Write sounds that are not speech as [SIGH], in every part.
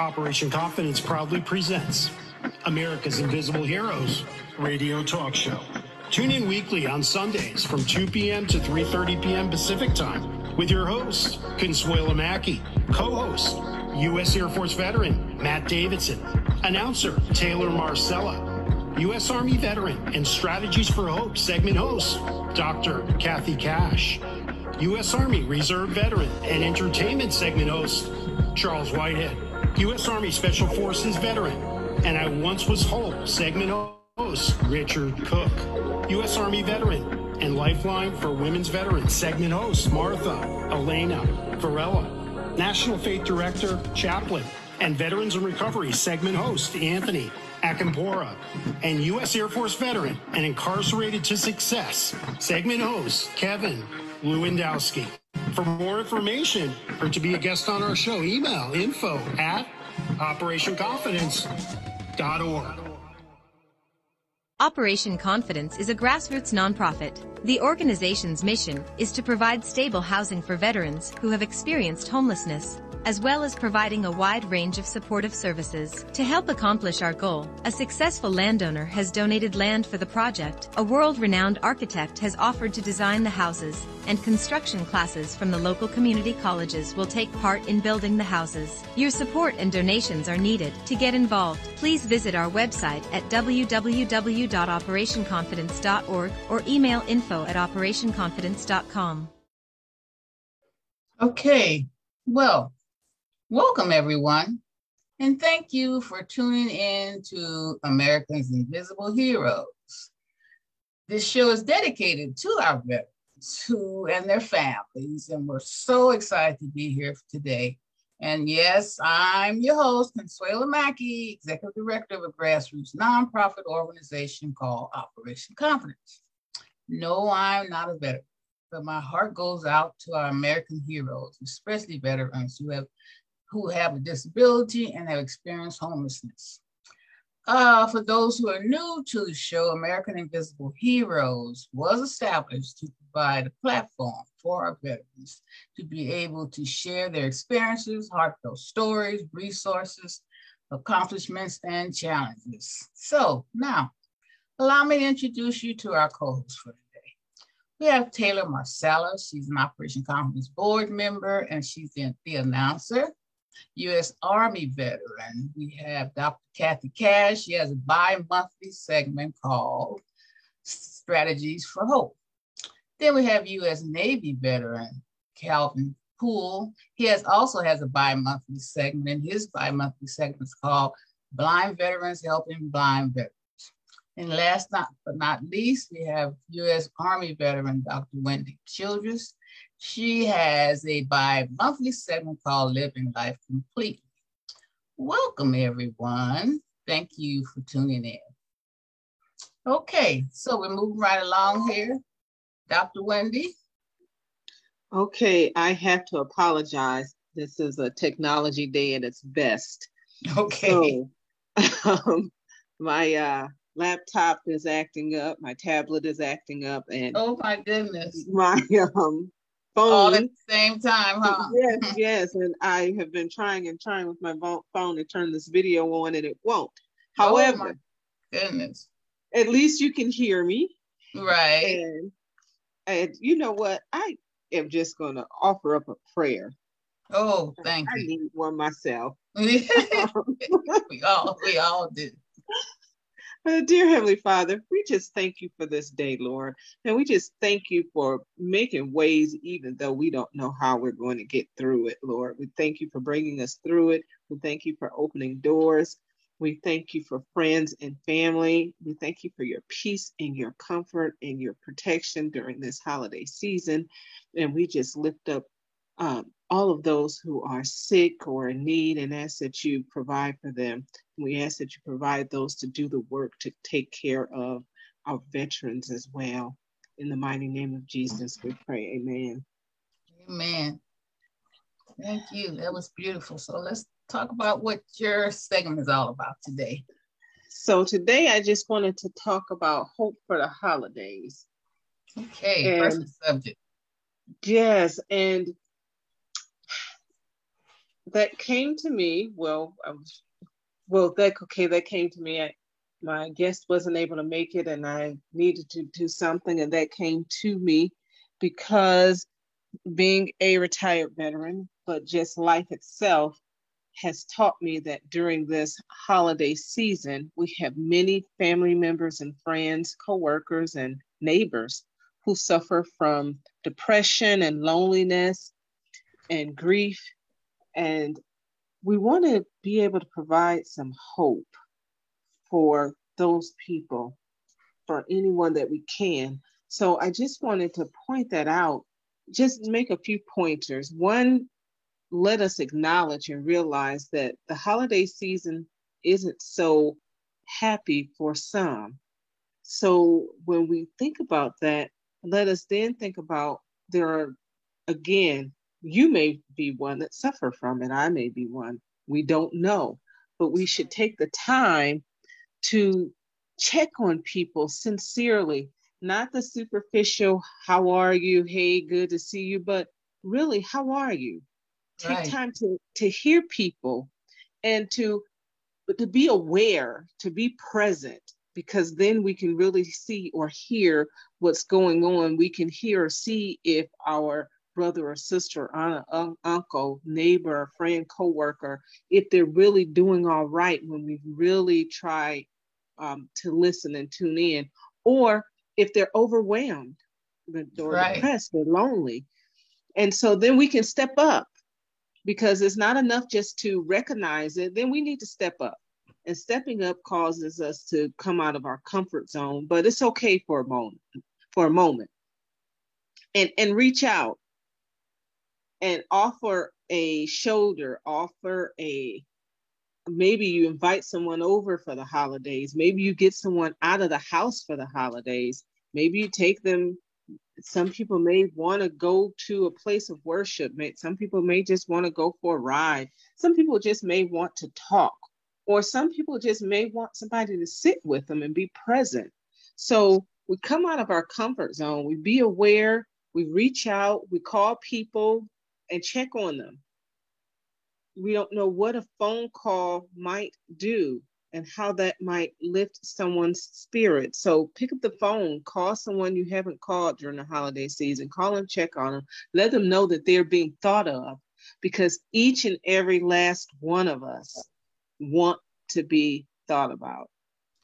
Operation Confidence proudly presents America's Invisible Heroes radio talk show. Tune in weekly on Sundays from 2 p.m. to 3:30 p.m. Pacific Time with your host Consuela Mackey, co-host U.S. Air Force veteran Matt Davidson, announcer Taylor Marcella, U.S. Army veteran and Strategies for Hope segment host Dr. Kathy Cash, U.S. Army Reserve veteran and entertainment segment host Charles Whitehead, U.S. Army Special Forces veteran, and I once was whole segment host Richard Cook, U.S. Army veteran and Lifeline for Women's Veterans segment host Martha Elena Varela, National Faith Director, Chaplain, and Veterans in Recovery segment host Anthony Akampora, and U.S. Air Force veteran and incarcerated to success segment host Kevin Lewandowski. For more information or to be a guest on our show, email info at operationconfidence.org. Operation Confidence is a grassroots nonprofit. The organization's mission is to provide stable housing for veterans who have experienced homelessness as well as providing a wide range of supportive services. To help accomplish our goal, a successful landowner has donated land for the project, a world-renowned architect has offered to design the houses, and construction classes from the local community colleges will take part in building the houses. Your support and donations are needed. To get involved, please visit our website at www.operationconfidence.org or email info at operationconfidence.com. Okay, well, Welcome, everyone, and thank you for tuning in to America's Invisible Heroes. This show is dedicated to our veterans who and their families, and we're so excited to be here today. And yes, I'm your host, Consuela Mackey, Executive Director of a grassroots nonprofit organization called Operation Confidence. No, I'm not a veteran, but my heart goes out to our American heroes, especially veterans who have who have a disability and have experienced homelessness. Uh, for those who are new to the show, American Invisible Heroes was established to provide a platform for our veterans to be able to share their experiences, heartfelt stories, resources, accomplishments, and challenges. So now, allow me to introduce you to our co-host for today. We have Taylor Marcella. She's an Operation Confidence board member, and she's the, the announcer. U.S. Army veteran. We have Dr. Kathy Cash. She has a bi-monthly segment called Strategies for Hope. Then we have U.S. Navy veteran Calvin Poole. He has also has a bi-monthly segment, and his bi-monthly segment is called Blind Veterans Helping Blind Veterans. And last not, but not least, we have U.S. Army veteran Dr. Wendy Childress. She has a bi-monthly segment called Living Life Completely. Welcome, everyone. Thank you for tuning in. Okay, so we're moving right along here. Dr. Wendy. Okay, I have to apologize. This is a technology day at its best. Okay. So, [LAUGHS] um, my uh, laptop is acting up, my tablet is acting up, and oh my goodness, my [LAUGHS] um, phone. All at the same time, huh? [LAUGHS] Yes, [LAUGHS] yes. And I have been trying and trying with my phone to turn this video on and it won't. Oh However, oh goodness. At least you can hear me. Right. And, and you know what? I am just going to offer up a prayer. Oh, thank I you. I need one myself. [LAUGHS] we all we all do. Uh, dear Heavenly Father, we just thank you for this day, Lord. And we just thank you for making ways, even though we don't know how we're going to get through it, Lord. We thank you for bringing us through it. We thank you for opening doors. We thank you for friends and family. We thank you for your peace and your comfort and your protection during this holiday season. And we just lift up um, all of those who are sick or in need and ask that you provide for them. We ask that you provide those to do the work to take care of our veterans as well. In the mighty name of Jesus, we pray. Amen. Amen. Thank you. That was beautiful. So let's talk about what your segment is all about today. So today I just wanted to talk about hope for the holidays. Okay, and, first subject. Yes, and that came to me. Well, was, well, that okay, that came to me. I, my guest wasn't able to make it, and I needed to do something, and that came to me because being a retired veteran, but just life itself has taught me that during this holiday season, we have many family members and friends, coworkers, and neighbors who suffer from depression and loneliness and grief. And we want to be able to provide some hope for those people, for anyone that we can. So I just wanted to point that out, just make a few pointers. One, let us acknowledge and realize that the holiday season isn't so happy for some. So when we think about that, let us then think about there are, again, you may be one that suffer from it. I may be one. We don't know, but we should take the time to check on people sincerely, not the superficial, how are you? Hey, good to see you, but really, how are you? Take right. time to, to hear people and to, to be aware, to be present, because then we can really see or hear what's going on. We can hear or see if our brother or sister, aunt, un- uncle, neighbor, friend, coworker, if they're really doing all right when we really try um, to listen and tune in, or if they're overwhelmed or right. depressed or lonely. And so then we can step up because it's not enough just to recognize it, then we need to step up. And stepping up causes us to come out of our comfort zone, but it's okay for a moment, for a moment. And and reach out and offer a shoulder, offer a maybe you invite someone over for the holidays, maybe you get someone out of the house for the holidays, maybe you take them some people may want to go to a place of worship. Some people may just want to go for a ride. Some people just may want to talk, or some people just may want somebody to sit with them and be present. So we come out of our comfort zone. We be aware. We reach out. We call people and check on them. We don't know what a phone call might do and how that might lift someone's spirit. So pick up the phone, call someone you haven't called during the holiday season, call and check on them, let them know that they're being thought of because each and every last one of us want to be thought about.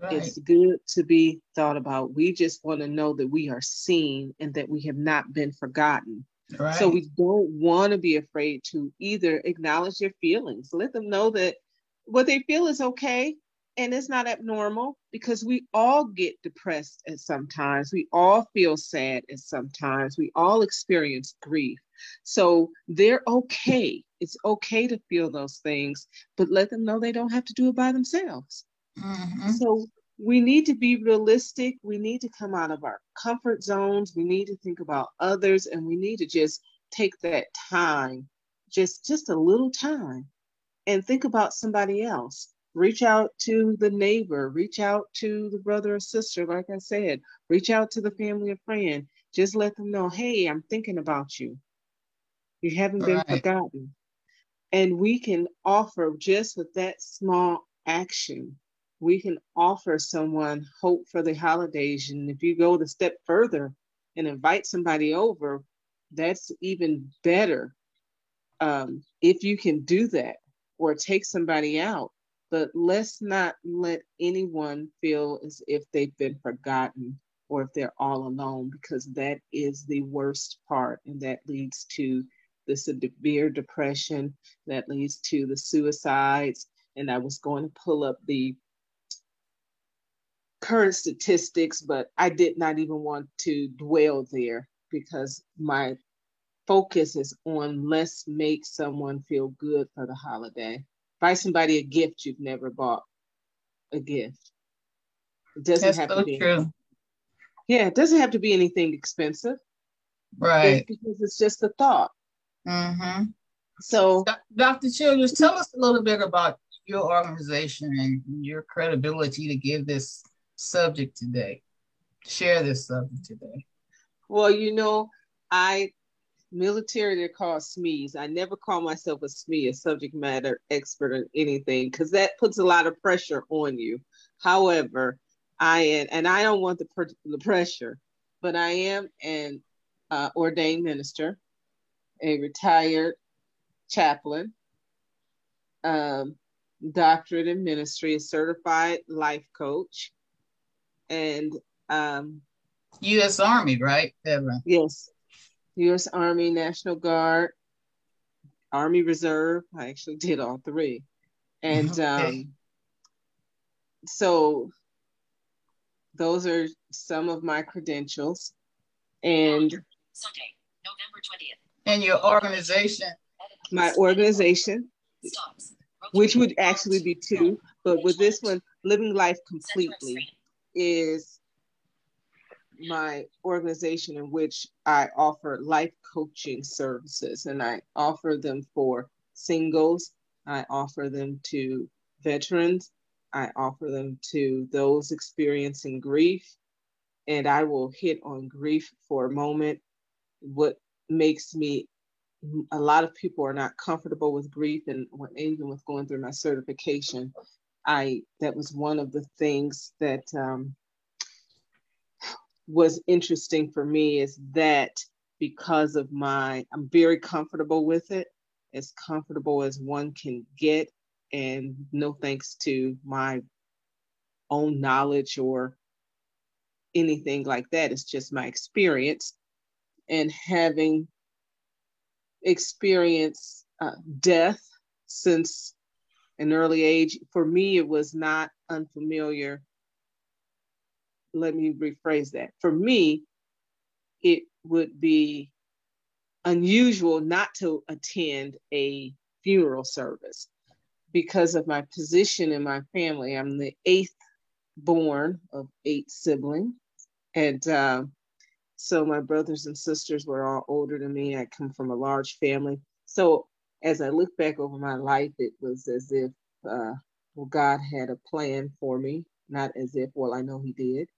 Right. It's good to be thought about. We just want to know that we are seen and that we have not been forgotten. Right. So we don't want to be afraid to either acknowledge their feelings, let them know that what they feel is okay and it's not abnormal because we all get depressed at sometimes. We all feel sad at sometimes. We all experience grief. So they're okay. It's okay to feel those things but let them know they don't have to do it by themselves. Mm-hmm. so we need to be realistic we need to come out of our comfort zones we need to think about others and we need to just take that time just just a little time and think about somebody else reach out to the neighbor, reach out to the brother or sister, like I said, reach out to the family or friend. Just let them know, hey, I'm thinking about you. You haven't been right. forgotten. And we can offer just with that small action, we can offer someone hope for the holidays. And if you go the step further and invite somebody over, that's even better. Um, if you can do that or take somebody out but let's not let anyone feel as if they've been forgotten or if they're all alone, because that is the worst part. And that leads to the severe depression, that leads to the suicides. And I was going to pull up the current statistics, but I did not even want to dwell there because my focus is on let's make someone feel good for the holiday buy somebody a gift you've never bought a gift. It doesn't That's have so to be true. Anything. Yeah, it doesn't have to be anything expensive. Right. It's because it's just a thought. Mm-hmm. So, Dr. Childress, tell us a little bit about your organization and your credibility to give this subject today, share this subject today. Well, you know, I military they're called SMEs. I never call myself a SME, a subject matter expert in anything, because that puts a lot of pressure on you. However, I am, and I don't want the, the pressure, but I am an uh, ordained minister, a retired chaplain, um, doctorate in ministry, a certified life coach, and um, U.S. Army, right, Evan? Yes, U.S. Army, National Guard, Army Reserve. I actually did all three, and [LAUGHS] okay. um, so those are some of my credentials. And Sunday, November 20th. And your organization? My organization, which would actually be two, but with this one, Living Life Completely is my organization in which I offer life coaching services and I offer them for singles, I offer them to veterans, I offer them to those experiencing grief, and I will hit on grief for a moment. What makes me a lot of people are not comfortable with grief and when, even with going through my certification i that was one of the things that um, was interesting for me is that because of my i'm very comfortable with it as comfortable as one can get and no thanks to my own knowledge or anything like that it's just my experience. And having experienced uh, death since an early age for me it was not unfamiliar let me rephrase that. For me, it would be unusual not to attend a funeral service because of my position in my family. I'm the eighth born of eight siblings. And uh, so my brothers and sisters were all older than me. I come from a large family. So as I look back over my life, it was as if uh, well, God had a plan for me, not as if, well, I know He did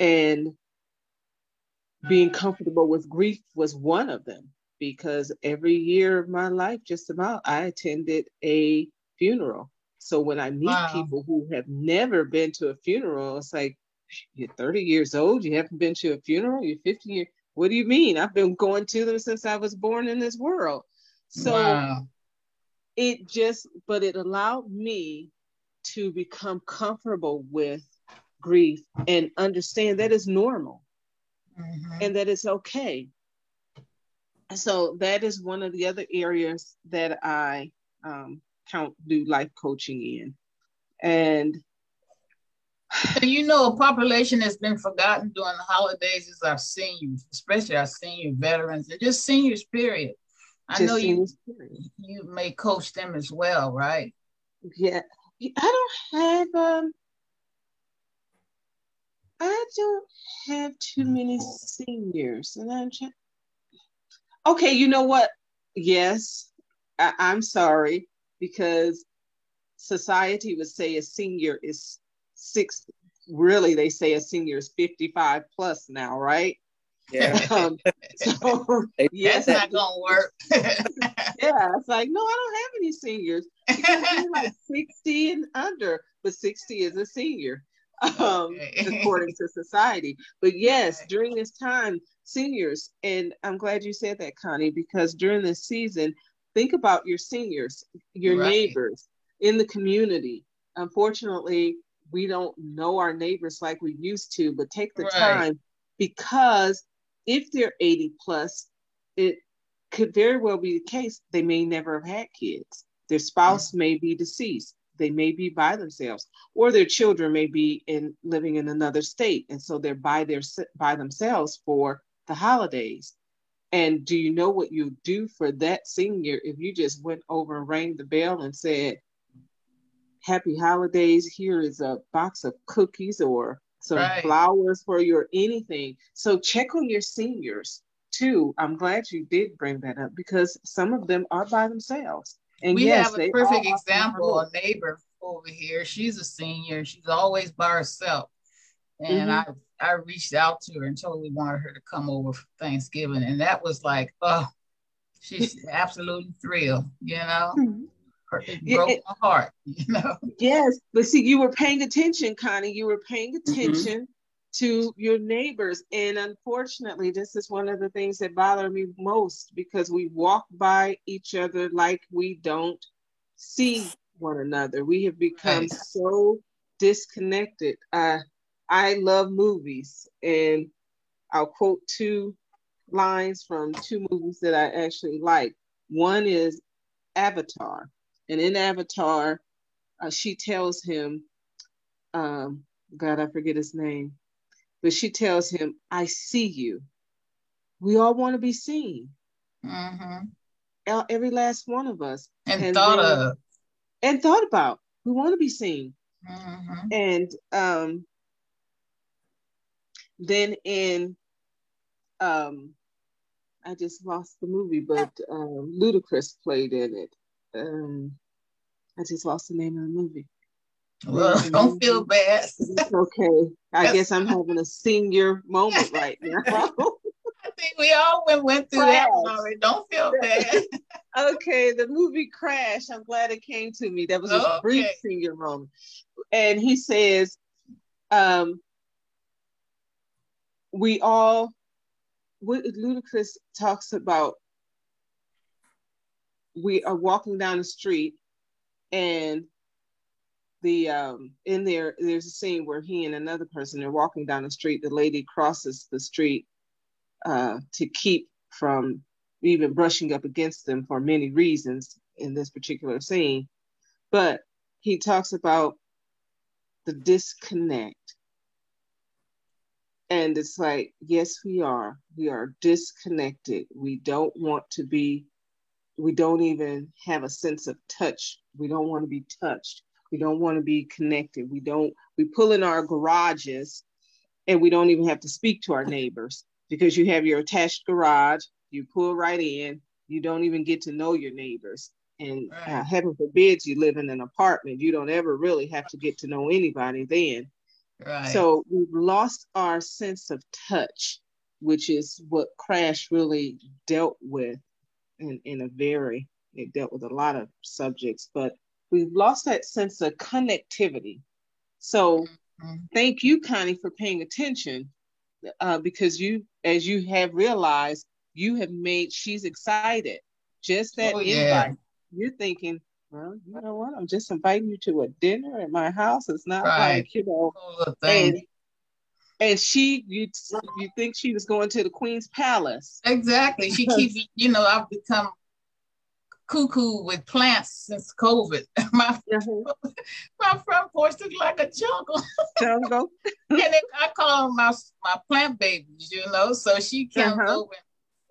and being comfortable with grief was one of them because every year of my life, just about, I attended a funeral. So when I meet wow. people who have never been to a funeral, it's like, you're 30 years old, you haven't been to a funeral, you're 50 years. What do you mean? I've been going to them since I was born in this world. So wow. it just, but it allowed me to become comfortable with grief and understand that is normal mm-hmm. and that it's okay. So that is one of the other areas that I um, count do life coaching in. And you know, a population that's been forgotten during the holidays is our seniors, especially our senior veterans and just seniors, period. I know you, you may coach them as well, right? Yeah. I don't have um I don't have too many seniors, and I'm trying. Okay, you know what? Yes, I- I'm sorry because society would say a senior is six. Really, they say a senior is 55 plus now, right? Yeah. [LAUGHS] Um, so, yes, [LAUGHS] that's not [LAUGHS] gonna work. yeah, it's like no, I don't have any seniors. like 60 and under, but 60 is a senior um, according to society. But yes, during this time, seniors, and I'm glad you said that, Connie, because during this season, think about your seniors, your right. neighbors in the community. Unfortunately, we don't know our neighbors like we used to, but take the right. time because if they're 80 plus, it could very well be the case they may never have had kids. Their spouse mm. may be deceased. They may be by themselves or their children may be in living in another state and so they're by their by themselves for the holidays. And do you know what you do for that senior if you just went over and rang the bell and said happy holidays here is a box of cookies or some right. flowers for your anything so check on your seniors too i'm glad you did bring that up because some of them are by themselves and we yes, have a perfect example, a neighbor over here. She's a senior. She's always by herself. And mm-hmm. I I reached out to her and totally wanted her to come over for Thanksgiving, and that was like, oh, she's [LAUGHS] absolutely thrilled, you know. Mm-hmm. It broke my heart, [LAUGHS] you know. Yes, but see, you were paying attention, Connie. You were paying mm-hmm. attention mm-hmm. to your neighbors, and unfortunately, this is one of the things that bother me most because we walk by each other like we don't see one another. We have become right. so disconnected. Uh, I love movies, and I'll quote two lines from two movies that I actually like. One is Avatar, and in Avatar, uh, she tells him, um, God, I forget his name, but she tells him, I see you. We all want to be seen. Mm-hmm. Every last one of us. And, and thought then, of. And thought about. We want to be seen. Mm-hmm. And um, then in um, I just lost the movie, but um, Ludacris played in it. Um, I just lost the name of the movie. [LAUGHS] Well, don't feel bad. It's okay. I guess I'm having a senior moment right [LAUGHS] now. [LAUGHS] I think we all went, went through Crash. that already. Don't feel bad. okay, the movie Crash. I'm glad it came to me. That was a okay. brief senior moment. And he says, um, we all what Ludacris talks about we are walking down the street and the um in there there's a scene where he and another person are walking down the street the lady crosses the street uh to keep from even brushing up against them for many reasons in this particular scene but he talks about the disconnect and it's like, yes, we are. We are disconnected. We don't want to be, we don't even have a sense of touch. We don't want to be touched. We don't want to be connected. We don't, we pull in our garages and we don't even have to speak to our neighbors because you have your attached garage, you pull right in, you don't even get to know your neighbors. And right. uh, heaven forbid you live in an apartment, you don't ever really have to get to know anybody then Right. So we've lost our sense of touch, which is what Crash really dealt with in, in a very, it dealt with a lot of subjects, but we've lost that sense of connectivity. So mm-hmm. thank you, Connie, for paying attention uh, because you, as you have realized, you have made, she's excited. Just that oh, yeah. You're thinking, well, you know what? I'm just inviting you to a dinner at my house. It's not right. like, you know, and, and she, you, you think she was going to the Queen's Palace. Exactly. She keeps, you know, I've become cuckoo with plants since COVID. [LAUGHS] my, uh-huh. my front porch looks like a jungle. [LAUGHS] Jungle. and it, I call them my, my plant babies, you know. So she comes uh-huh. over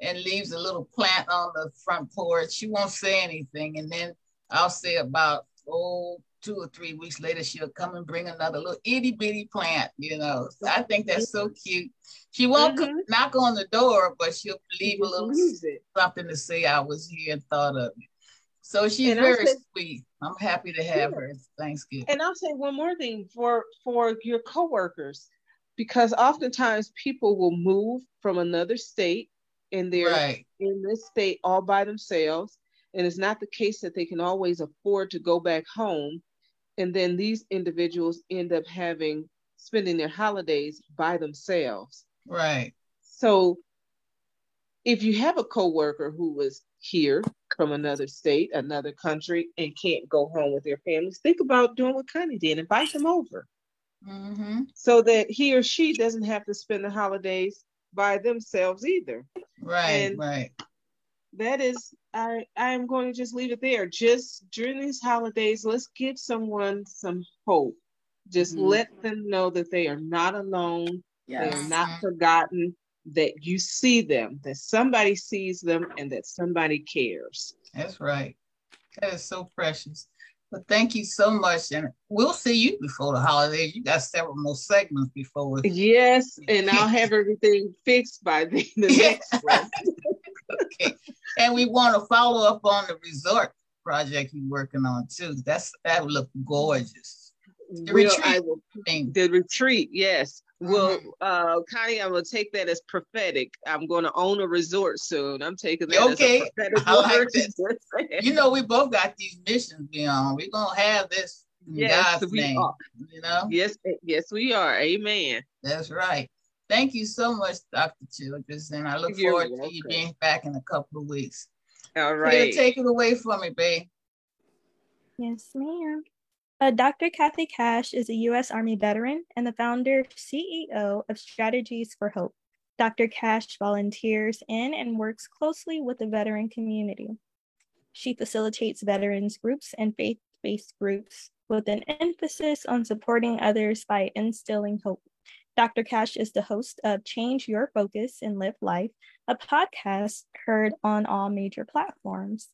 and leaves a little plant on the front porch. She won't say anything. And then I'll say about oh two or three weeks later she'll come and bring another little itty bitty plant. You know, so I think that's so cute. She won't mm-hmm. knock on the door, but she'll leave a little something to say I was here and thought of it. So she's and very sweet. I'm happy to have yeah. her Thanksgiving. And I'll say one more thing for for your coworkers, because oftentimes people will move from another state and they're right. in this state all by themselves and it's not the case that they can always afford to go back home. And then these individuals end up having spending their holidays by themselves. Right. So if you have a coworker who was here from another state, another country, and can't go home with their families, think about doing what Connie did. Invite them over. Mm-hmm. So that he or she doesn't have to spend the holidays by themselves either. Right, and right that is I I am going to just leave it there. Just during these holidays, let's give someone some hope. Just mm-hmm. let them know that they are not alone. Yes. They are not forgotten. That you see them. That somebody sees them, and that somebody cares. That's right. That is so precious. But thank you so much, and we'll see you before the holidays. You got several more segments before. Yes, and I'll [LAUGHS] have everything fixed by the, the [LAUGHS] next one. okay. And we want to follow up on the resort project you're working on too. That's that look gorgeous. The retreat. Will, the retreat, yes. Well, mm-hmm. uh, Connie, I'm gonna take that as prophetic. I'm gonna own a resort soon. I'm taking that okay. as a prophetic [LAUGHS] like [LAUGHS] You know, we both got these missions beyond. We're gonna have this yes, God's name. Are. You know? Yes, yes, we are. Amen. That's right. Thank you so much, Dr. Childress, and I look You're forward welcome. to you being back in a couple of weeks. All right. take it away for me, babe. Yes, ma'am. Uh, Dr. Kathy Cash is a U.S. Army veteran and the founder CEO of Strategies for Hope. Dr. Cash volunteers in and works closely with the veteran community. She facilitates veterans groups and faith based groups with an emphasis on supporting others by instilling hope. Dr. Cash is the host of Change Your Focus and Live Life, a podcast heard on all major platforms.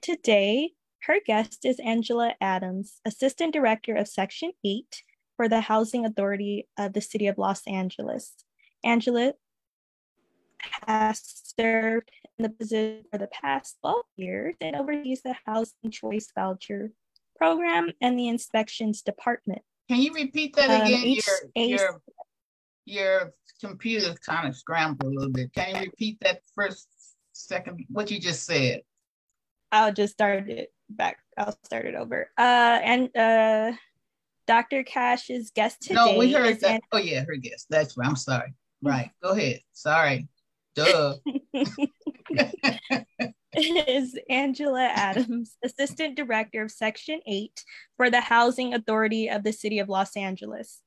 Today, her guest is Angela Adams, Assistant Director of Section 8 for the Housing Authority of the City of Los Angeles. Angela has served in the position for the past 12 years and oversees the Housing Choice Voucher Program and the Inspections Department. Can you repeat that um, again? Um, your, your, your computer kind of scrambled a little bit. Can you repeat that first second, what you just said? I'll just start it back. I'll start it over. Uh, and uh, Dr. Cash's guest today. No, we heard that. An- oh yeah, her guest. That's right. I'm sorry. [LAUGHS] Right. Go ahead. Sorry. Duh. [LAUGHS] is Angela Adams, Assistant Director of Section 8 for the Housing Authority of the City of Los Angeles.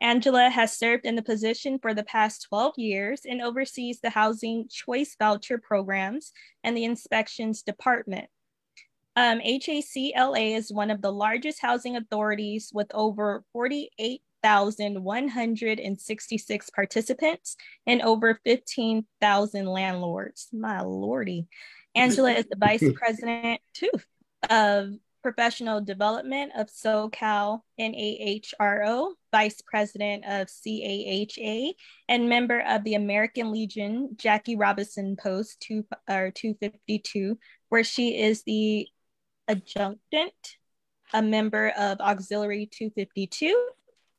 Angela has served in the position for the past 12 years and oversees the Housing Choice Voucher programs and the Inspections Department. Um, HACLA is one of the largest housing authorities with over 48,166 participants and over 15,000 landlords. My lordy. Angela is the vice [LAUGHS] president too of professional development of SoCal NAHRO, vice president of CAHA, and member of the American Legion Jackie Robinson Post 2, or 252, where she is the adjutant, a member of Auxiliary 252,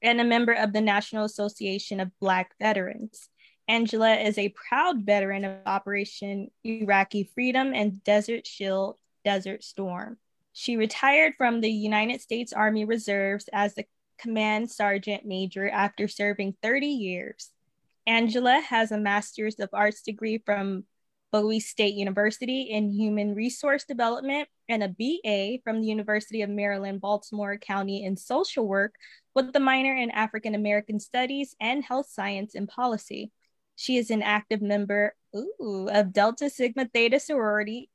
and a member of the National Association of Black Veterans. Angela is a proud veteran of Operation Iraqi Freedom and Desert Shield Desert Storm. She retired from the United States Army Reserves as a command sergeant major after serving 30 years. Angela has a Master's of Arts degree from Bowie State University in Human Resource Development and a BA from the University of Maryland, Baltimore County in Social Work with the minor in African American Studies and Health Science and Policy. She is an active member ooh, of Delta Sigma Theta sorority